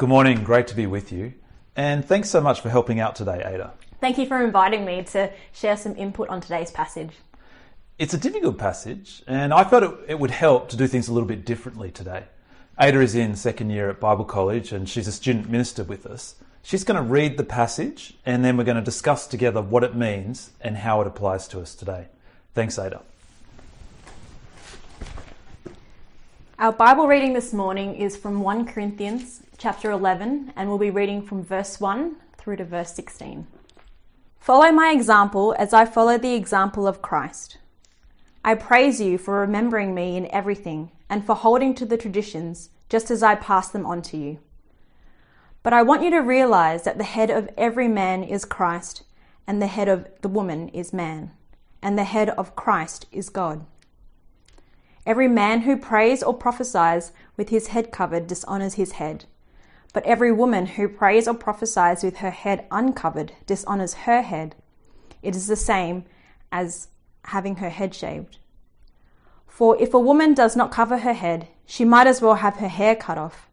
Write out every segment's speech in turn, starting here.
Good morning, great to be with you. And thanks so much for helping out today, Ada. Thank you for inviting me to share some input on today's passage. It's a difficult passage, and I thought it, it would help to do things a little bit differently today. Ada is in second year at Bible College and she's a student minister with us. She's going to read the passage and then we're going to discuss together what it means and how it applies to us today. Thanks, Ada. Our Bible reading this morning is from 1 Corinthians chapter 11 and we'll be reading from verse 1 through to verse 16. Follow my example as I follow the example of Christ. I praise you for remembering me in everything and for holding to the traditions just as I pass them on to you. But I want you to realize that the head of every man is Christ, and the head of the woman is man, and the head of Christ is God. Every man who prays or prophesies with his head covered dishonors his head, but every woman who prays or prophesies with her head uncovered dishonors her head. It is the same as having her head shaved. For if a woman does not cover her head, she might as well have her hair cut off.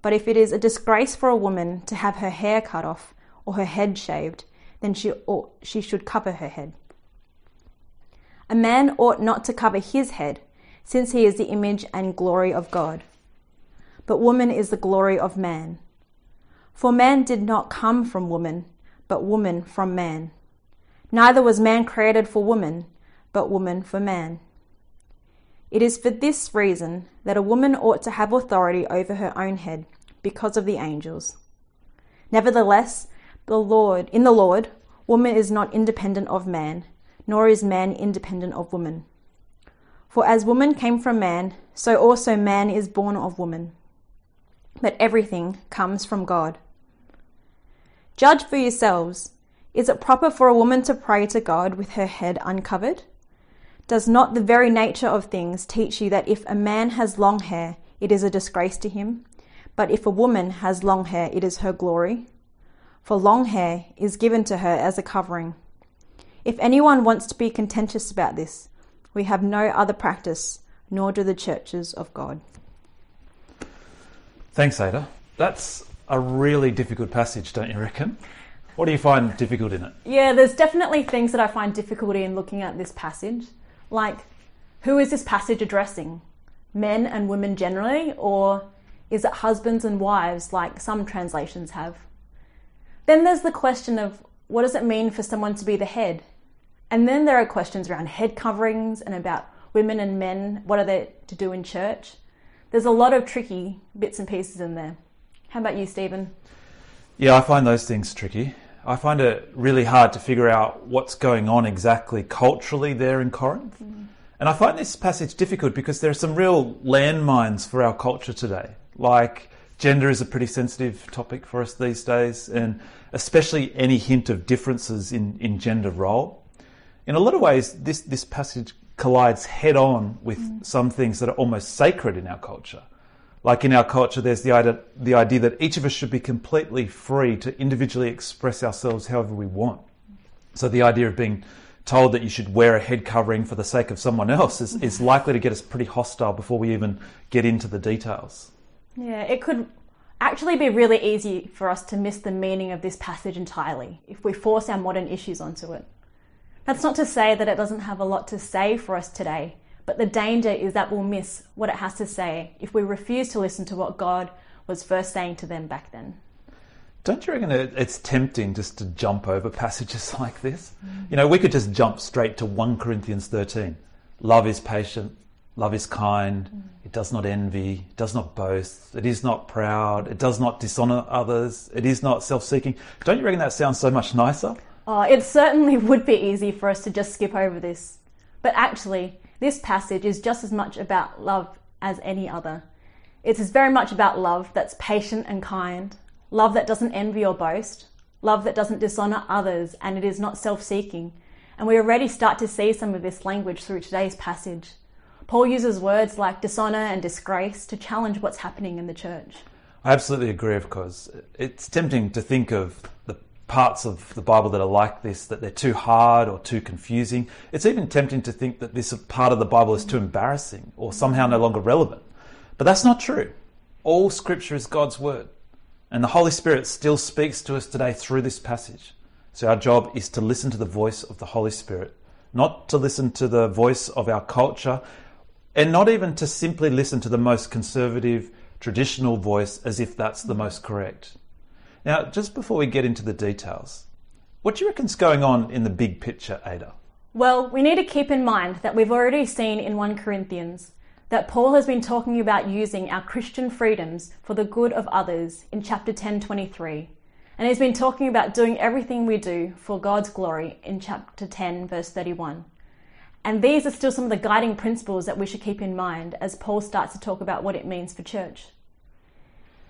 But if it is a disgrace for a woman to have her hair cut off or her head shaved, then she, ought, she should cover her head. A man ought not to cover his head, since he is the image and glory of God. But woman is the glory of man. For man did not come from woman, but woman from man. Neither was man created for woman, but woman for man. It is for this reason that a woman ought to have authority over her own head, because of the angels. Nevertheless, the Lord, in the Lord, woman is not independent of man, nor is man independent of woman. For as woman came from man, so also man is born of woman. But everything comes from God. Judge for yourselves. Is it proper for a woman to pray to God with her head uncovered? Does not the very nature of things teach you that if a man has long hair, it is a disgrace to him? But if a woman has long hair, it is her glory? For long hair is given to her as a covering. If anyone wants to be contentious about this, we have no other practice, nor do the churches of God. Thanks, Ada. That's a really difficult passage, don't you reckon? What do you find difficult in it? Yeah, there's definitely things that I find difficulty in looking at this passage. Like, who is this passage addressing? Men and women generally, or is it husbands and wives like some translations have? Then there's the question of what does it mean for someone to be the head? And then there are questions around head coverings and about women and men, what are they to do in church? There's a lot of tricky bits and pieces in there. How about you, Stephen? Yeah, I find those things tricky. I find it really hard to figure out what's going on exactly culturally there in Corinth. Mm. And I find this passage difficult because there are some real landmines for our culture today. Like gender is a pretty sensitive topic for us these days, and especially any hint of differences in, in gender role. In a lot of ways, this, this passage collides head on with mm. some things that are almost sacred in our culture. Like in our culture, there's the idea, the idea that each of us should be completely free to individually express ourselves however we want. So the idea of being told that you should wear a head covering for the sake of someone else is, is likely to get us pretty hostile before we even get into the details. Yeah, it could actually be really easy for us to miss the meaning of this passage entirely if we force our modern issues onto it. That's not to say that it doesn't have a lot to say for us today, but the danger is that we'll miss what it has to say if we refuse to listen to what God was first saying to them back then. Don't you reckon it's tempting just to jump over passages like this? Mm. You know, we could just jump straight to 1 Corinthians 13. Love is patient, love is kind, mm. it does not envy, it does not boast, it is not proud, it does not dishonor others, it is not self seeking. Don't you reckon that sounds so much nicer? Oh, it certainly would be easy for us to just skip over this. But actually, this passage is just as much about love as any other. It is very much about love that's patient and kind, love that doesn't envy or boast, love that doesn't dishonor others, and it is not self seeking. And we already start to see some of this language through today's passage. Paul uses words like dishonor and disgrace to challenge what's happening in the church. I absolutely agree, of course. It's tempting to think of the parts of the Bible that are like this, that they're too hard or too confusing. It's even tempting to think that this part of the Bible is too embarrassing or somehow no longer relevant. But that's not true. All scripture is God's word. And the Holy Spirit still speaks to us today through this passage. So our job is to listen to the voice of the Holy Spirit, not to listen to the voice of our culture, and not even to simply listen to the most conservative, traditional voice as if that's the most correct. Now, just before we get into the details, what do you reckon's going on in the big picture, Ada? Well, we need to keep in mind that we've already seen in 1 Corinthians that Paul has been talking about using our Christian freedoms for the good of others in chapter 10:23. And he's been talking about doing everything we do for God's glory in chapter 10 verse 31. And these are still some of the guiding principles that we should keep in mind as Paul starts to talk about what it means for church.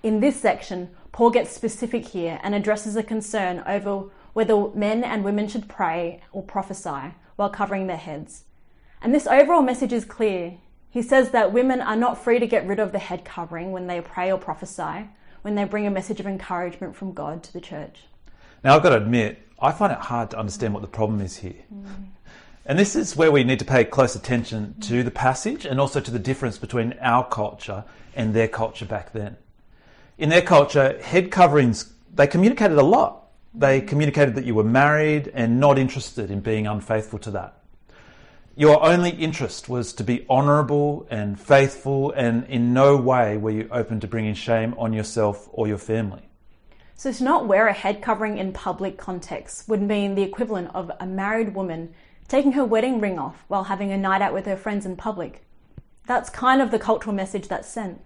In this section, Paul gets specific here and addresses a concern over whether men and women should pray or prophesy while covering their heads. And this overall message is clear. He says that women are not free to get rid of the head covering when they pray or prophesy, when they bring a message of encouragement from God to the church. Now, I've got to admit, I find it hard to understand what the problem is here. Mm. And this is where we need to pay close attention to the passage and also to the difference between our culture and their culture back then. In their culture, head coverings, they communicated a lot. They communicated that you were married and not interested in being unfaithful to that. Your only interest was to be honourable and faithful, and in no way were you open to bringing shame on yourself or your family. So, to not wear a head covering in public context would mean the equivalent of a married woman taking her wedding ring off while having a night out with her friends in public. That's kind of the cultural message that's sent.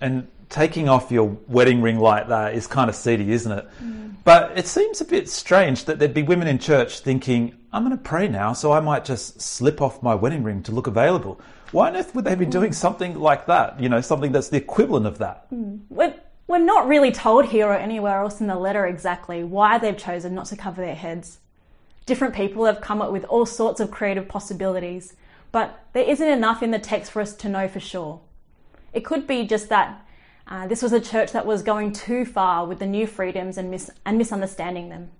And taking off your wedding ring like that is kind of seedy, isn't it? Mm. But it seems a bit strange that there'd be women in church thinking, I'm going to pray now, so I might just slip off my wedding ring to look available. Why on earth would they be doing mm. something like that? You know, something that's the equivalent of that? Mm. We're, we're not really told here or anywhere else in the letter exactly why they've chosen not to cover their heads. Different people have come up with all sorts of creative possibilities, but there isn't enough in the text for us to know for sure. It could be just that uh, this was a church that was going too far with the new freedoms and, mis- and misunderstanding them.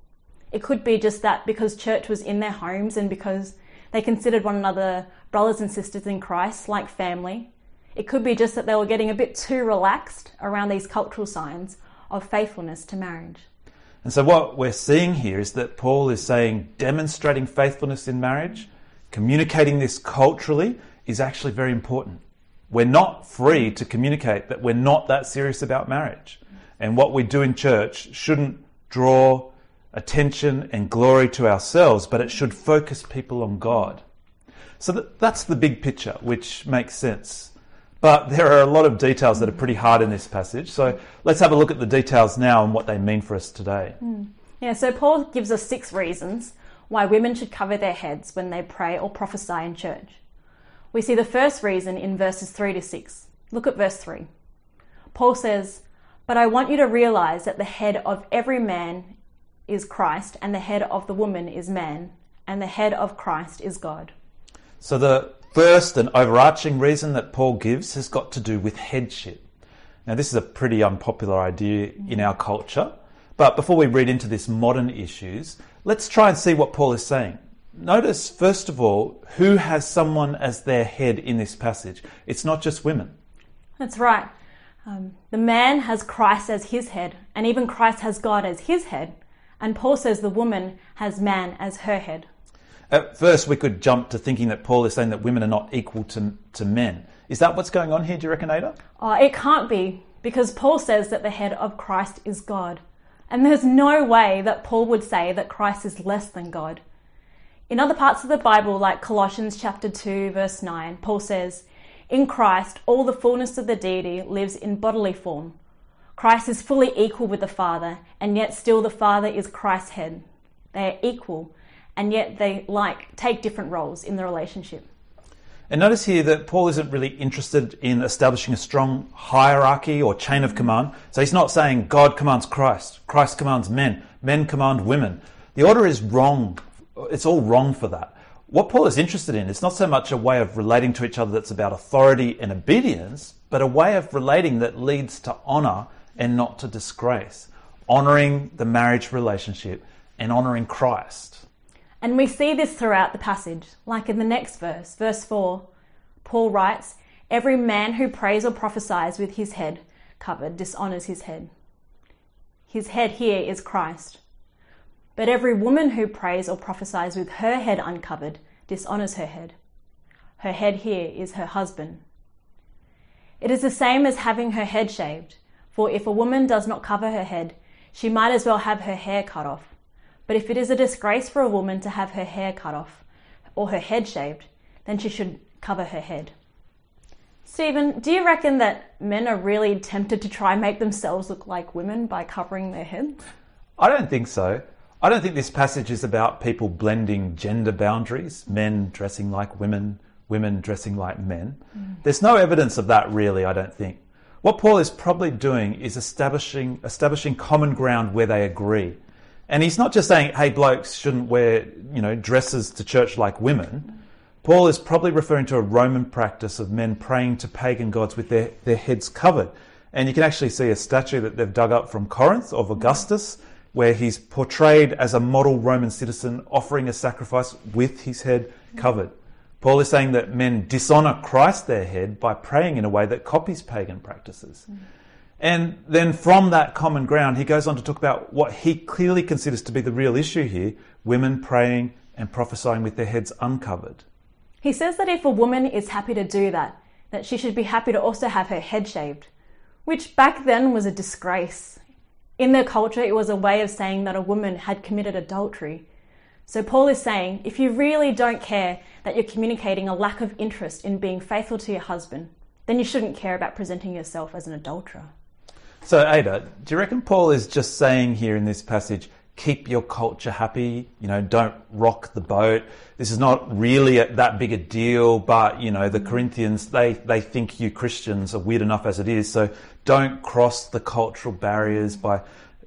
It could be just that because church was in their homes and because they considered one another brothers and sisters in Christ, like family. It could be just that they were getting a bit too relaxed around these cultural signs of faithfulness to marriage. And so, what we're seeing here is that Paul is saying demonstrating faithfulness in marriage, communicating this culturally, is actually very important. We're not free to communicate that we're not that serious about marriage. And what we do in church shouldn't draw attention and glory to ourselves, but it should focus people on God. So that, that's the big picture, which makes sense. But there are a lot of details that are pretty hard in this passage. So let's have a look at the details now and what they mean for us today. Mm. Yeah, so Paul gives us six reasons why women should cover their heads when they pray or prophesy in church. We see the first reason in verses 3 to 6. Look at verse 3. Paul says, But I want you to realize that the head of every man is Christ, and the head of the woman is man, and the head of Christ is God. So the first and overarching reason that Paul gives has got to do with headship. Now, this is a pretty unpopular idea in our culture, but before we read into this modern issues, let's try and see what Paul is saying. Notice, first of all, who has someone as their head in this passage. It's not just women. That's right. Um, the man has Christ as his head, and even Christ has God as his head. And Paul says the woman has man as her head. At first, we could jump to thinking that Paul is saying that women are not equal to, to men. Is that what's going on here, do you reckon, Ada? Oh, it can't be, because Paul says that the head of Christ is God. And there's no way that Paul would say that Christ is less than God. In other parts of the Bible, like Colossians chapter 2, verse 9, Paul says, In Christ, all the fullness of the deity lives in bodily form. Christ is fully equal with the Father, and yet still the Father is Christ's head. They are equal, and yet they like take different roles in the relationship. And notice here that Paul isn't really interested in establishing a strong hierarchy or chain of command. So he's not saying God commands Christ, Christ commands men, men command women. The order is wrong it's all wrong for that. What Paul is interested in is not so much a way of relating to each other that's about authority and obedience, but a way of relating that leads to honor and not to disgrace, honoring the marriage relationship and honoring Christ. And we see this throughout the passage, like in the next verse, verse 4. Paul writes, Every man who prays or prophesies with his head covered dishonors his head. His head here is Christ. But every woman who prays or prophesies with her head uncovered dishonors her head. Her head here is her husband. It is the same as having her head shaved, for if a woman does not cover her head, she might as well have her hair cut off. But if it is a disgrace for a woman to have her hair cut off or her head shaved, then she should cover her head. Stephen, do you reckon that men are really tempted to try and make themselves look like women by covering their head? I don't think so. I don't think this passage is about people blending gender boundaries, men dressing like women, women dressing like men. Mm. There's no evidence of that really, I don't think. What Paul is probably doing is establishing establishing common ground where they agree. And he's not just saying, hey, blokes shouldn't wear, you know, dresses to church like women. Paul is probably referring to a Roman practice of men praying to pagan gods with their, their heads covered. And you can actually see a statue that they've dug up from Corinth of Augustus, where he's portrayed as a model Roman citizen offering a sacrifice with his head covered. Paul is saying that men dishonor Christ their head by praying in a way that copies pagan practices. Mm. And then from that common ground, he goes on to talk about what he clearly considers to be the real issue here women praying and prophesying with their heads uncovered. He says that if a woman is happy to do that, that she should be happy to also have her head shaved, which back then was a disgrace. In their culture, it was a way of saying that a woman had committed adultery. So Paul is saying if you really don't care that you're communicating a lack of interest in being faithful to your husband, then you shouldn't care about presenting yourself as an adulterer. So, Ada, do you reckon Paul is just saying here in this passage, keep your culture happy, you know, don't rock the boat. This is not really a, that big a deal, but, you know, the Corinthians, they, they think you Christians are weird enough as it is, so don't cross the cultural barriers by,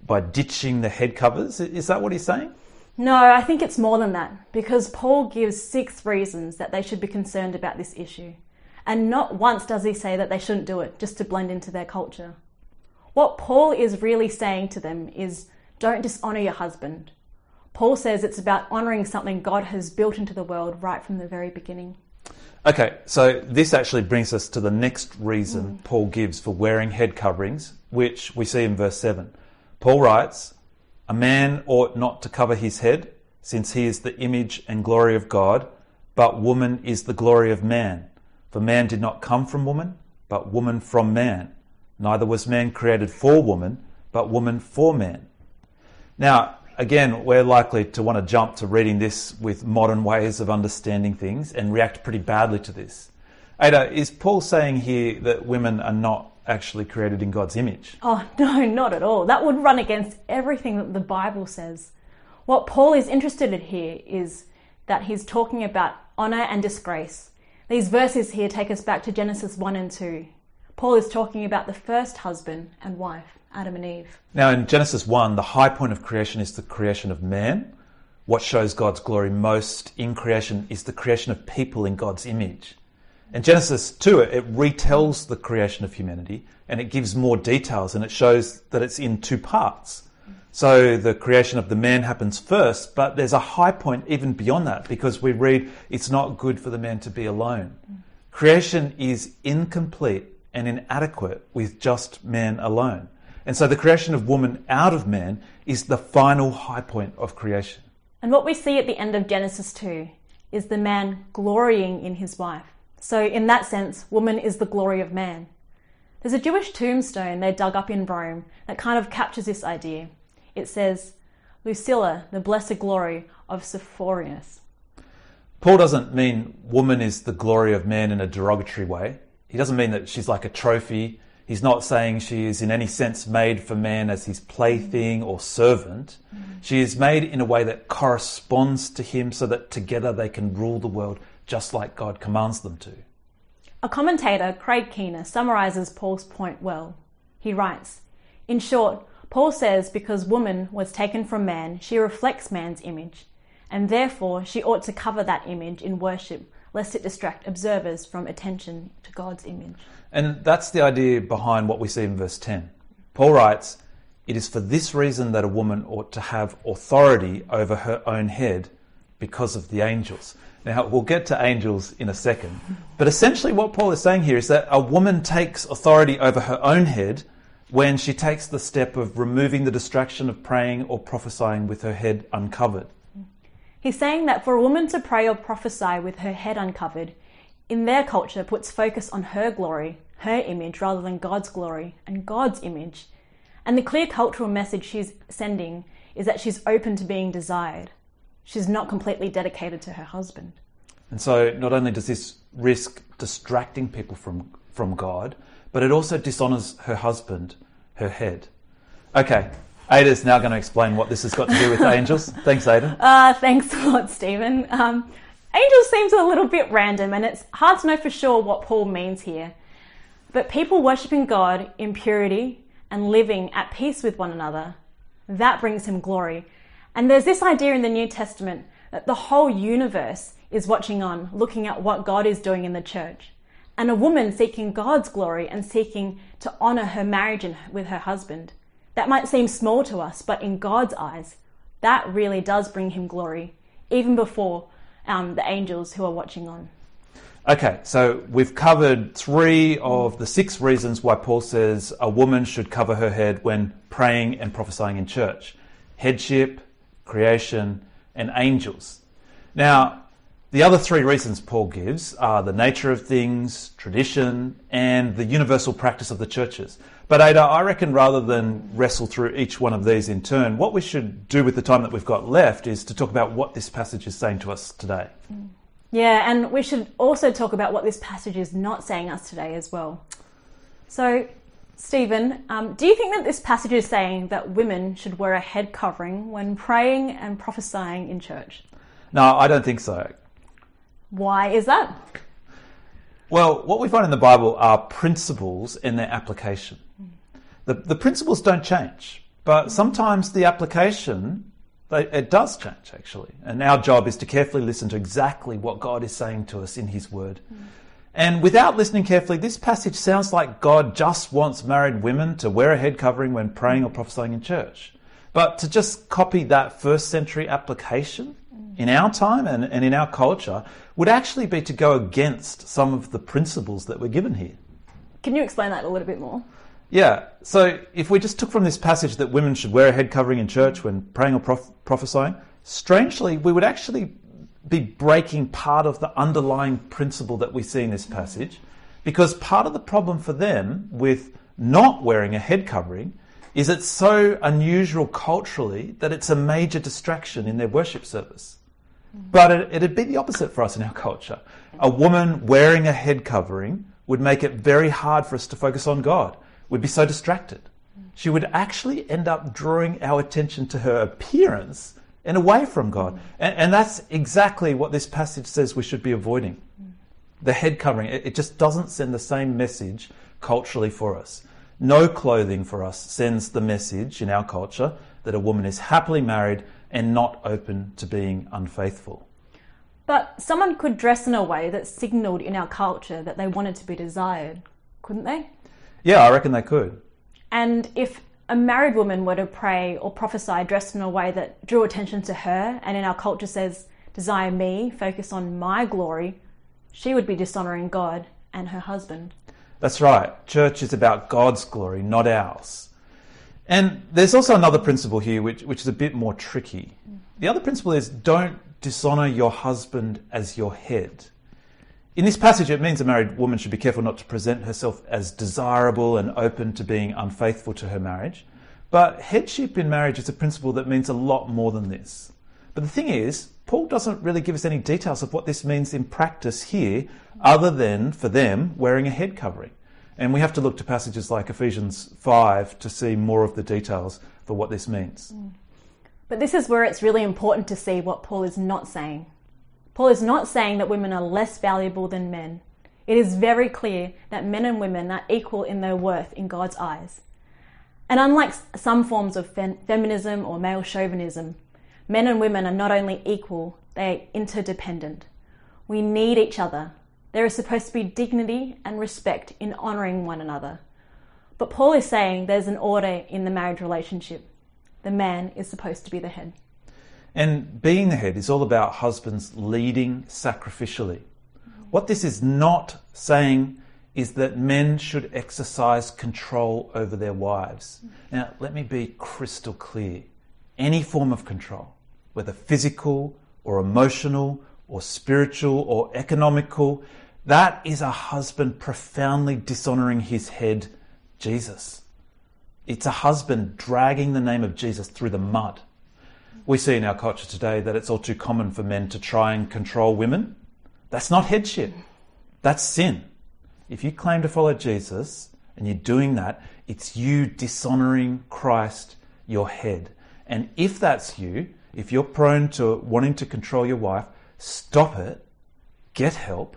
by ditching the head covers. Is that what he's saying? No, I think it's more than that, because Paul gives six reasons that they should be concerned about this issue. And not once does he say that they shouldn't do it just to blend into their culture. What Paul is really saying to them is don't dishonor your husband. Paul says it's about honoring something God has built into the world right from the very beginning. Okay, so this actually brings us to the next reason mm. Paul gives for wearing head coverings, which we see in verse 7. Paul writes, A man ought not to cover his head, since he is the image and glory of God, but woman is the glory of man. For man did not come from woman, but woman from man. Neither was man created for woman, but woman for man. Now, again, we're likely to want to jump to reading this with modern ways of understanding things and react pretty badly to this. Ada, is Paul saying here that women are not actually created in God's image? Oh, no, not at all. That would run against everything that the Bible says. What Paul is interested in here is that he's talking about honor and disgrace. These verses here take us back to Genesis 1 and 2. Paul is talking about the first husband and wife, Adam and Eve. Now, in Genesis 1, the high point of creation is the creation of man. What shows God's glory most in creation is the creation of people in God's image. In Genesis 2, it retells the creation of humanity and it gives more details and it shows that it's in two parts. So the creation of the man happens first, but there's a high point even beyond that because we read it's not good for the man to be alone. Creation is incomplete and inadequate with just man alone. And so the creation of woman out of man is the final high point of creation. And what we see at the end of Genesis 2 is the man glorying in his wife. So, in that sense, woman is the glory of man. There's a Jewish tombstone they dug up in Rome that kind of captures this idea. It says, Lucilla, the blessed glory of Sophronius. Paul doesn't mean woman is the glory of man in a derogatory way he doesn't mean that she's like a trophy. He's not saying she is in any sense made for man as his plaything or servant. Mm. She is made in a way that corresponds to him so that together they can rule the world just like God commands them to. A commentator, Craig Keener, summarizes Paul's point well. He writes In short, Paul says because woman was taken from man, she reflects man's image, and therefore she ought to cover that image in worship lest it distract observers from attention to God's image. And that's the idea behind what we see in verse 10. Paul writes, It is for this reason that a woman ought to have authority over her own head because of the angels. Now, we'll get to angels in a second. But essentially, what Paul is saying here is that a woman takes authority over her own head when she takes the step of removing the distraction of praying or prophesying with her head uncovered. He's saying that for a woman to pray or prophesy with her head uncovered, in their culture, puts focus on her glory, her image, rather than God's glory and God's image. And the clear cultural message she's sending is that she's open to being desired. She's not completely dedicated to her husband. And so, not only does this risk distracting people from, from God, but it also dishonors her husband, her head. Okay, Ada's now going to explain what this has got to do with angels. Thanks, Ada. Uh, thanks a lot, Stephen. Um, angels seems a little bit random, and it's hard to know for sure what Paul means here. But people worshipping God in purity and living at peace with one another, that brings him glory. And there's this idea in the New Testament that the whole universe is watching on, looking at what God is doing in the church. And a woman seeking God's glory and seeking to honor her marriage with her husband. That might seem small to us, but in God's eyes, that really does bring him glory, even before um, the angels who are watching on. Okay, so we've covered three of the six reasons why Paul says a woman should cover her head when praying and prophesying in church headship, creation, and angels. Now, the other three reasons Paul gives are the nature of things, tradition, and the universal practice of the churches. But Ada, I reckon rather than wrestle through each one of these in turn, what we should do with the time that we've got left is to talk about what this passage is saying to us today. Yeah, and we should also talk about what this passage is not saying us today as well. So, Stephen, um, do you think that this passage is saying that women should wear a head covering when praying and prophesying in church? No, I don't think so. Why is that? Well, what we find in the Bible are principles and their application. The, the principles don't change, but sometimes the application, it does change actually. And our job is to carefully listen to exactly what God is saying to us in His Word. And without listening carefully, this passage sounds like God just wants married women to wear a head covering when praying or prophesying in church. But to just copy that first century application in our time and, and in our culture would actually be to go against some of the principles that we're given here. Can you explain that a little bit more? Yeah. So if we just took from this passage that women should wear a head covering in church when praying or prof- prophesying, strangely, we would actually be breaking part of the underlying principle that we see in this passage because part of the problem for them with not wearing a head covering is it's so unusual culturally that it's a major distraction in their worship service. But it, it'd be the opposite for us in our culture. A woman wearing a head covering would make it very hard for us to focus on God We'd be so distracted. She would actually end up drawing our attention to her appearance and away from God. And, and that's exactly what this passage says we should be avoiding. The head covering, it, it just doesn't send the same message culturally for us. No clothing for us sends the message in our culture that a woman is happily married and not open to being unfaithful. But someone could dress in a way that signalled in our culture that they wanted to be desired, couldn't they? Yeah, I reckon they could. And if a married woman were to pray or prophesy dressed in a way that drew attention to her, and in our culture says, desire me, focus on my glory, she would be dishonoring God and her husband. That's right. Church is about God's glory, not ours. And there's also another principle here which, which is a bit more tricky. Mm-hmm. The other principle is don't dishonor your husband as your head. In this passage, it means a married woman should be careful not to present herself as desirable and open to being unfaithful to her marriage. But headship in marriage is a principle that means a lot more than this. But the thing is, Paul doesn't really give us any details of what this means in practice here, other than for them wearing a head covering. And we have to look to passages like Ephesians 5 to see more of the details for what this means. Mm. But this is where it's really important to see what Paul is not saying. Paul is not saying that women are less valuable than men. It is very clear that men and women are equal in their worth in God's eyes. And unlike some forms of fem- feminism or male chauvinism, men and women are not only equal, they are interdependent. We need each other. There is supposed to be dignity and respect in honouring one another. But Paul is saying there's an order in the marriage relationship. The man is supposed to be the head. And being the head is all about husbands leading sacrificially. What this is not saying is that men should exercise control over their wives. Now, let me be crystal clear. Any form of control, whether physical or emotional or spiritual or economical, that is a husband profoundly dishonoring his head, Jesus. It's a husband dragging the name of Jesus through the mud. We see in our culture today that it's all too common for men to try and control women. That's not headship, that's sin. If you claim to follow Jesus and you're doing that, it's you dishonoring Christ, your head. And if that's you, if you're prone to wanting to control your wife, stop it, get help,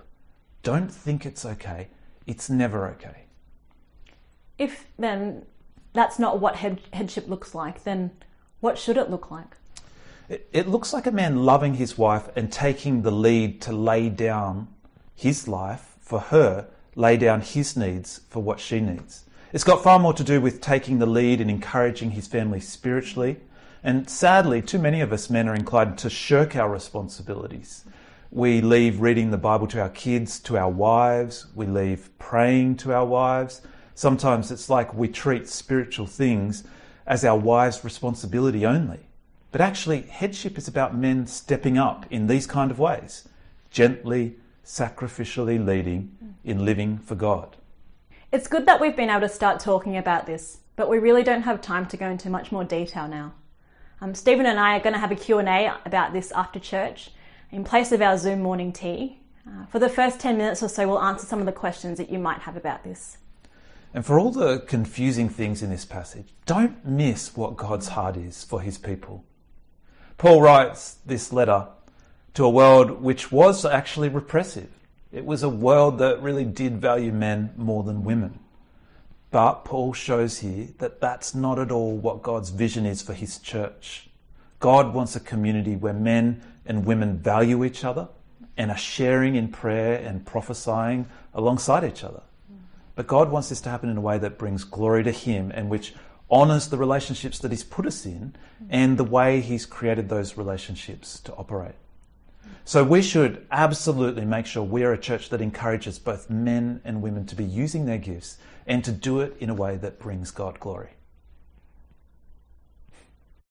don't think it's okay. It's never okay. If then that's not what head, headship looks like, then what should it look like? It, it looks like a man loving his wife and taking the lead to lay down his life for her, lay down his needs for what she needs. It's got far more to do with taking the lead and encouraging his family spiritually. And sadly, too many of us men are inclined to shirk our responsibilities. We leave reading the Bible to our kids, to our wives. We leave praying to our wives. Sometimes it's like we treat spiritual things as our wives' responsibility only. But actually, headship is about men stepping up in these kind of ways, gently, sacrificially leading in living for God. It's good that we've been able to start talking about this, but we really don't have time to go into much more detail now. Um, Stephen and I are going to have a Q&A about this after church in place of our Zoom morning tea. Uh, for the first 10 minutes or so, we'll answer some of the questions that you might have about this. And for all the confusing things in this passage, don't miss what God's heart is for his people. Paul writes this letter to a world which was actually repressive. It was a world that really did value men more than women. But Paul shows here that that's not at all what God's vision is for his church. God wants a community where men and women value each other and are sharing in prayer and prophesying alongside each other. But God wants this to happen in a way that brings glory to Him and which honors the relationships that He's put us in and the way He's created those relationships to operate. So we should absolutely make sure we are a church that encourages both men and women to be using their gifts and to do it in a way that brings God glory.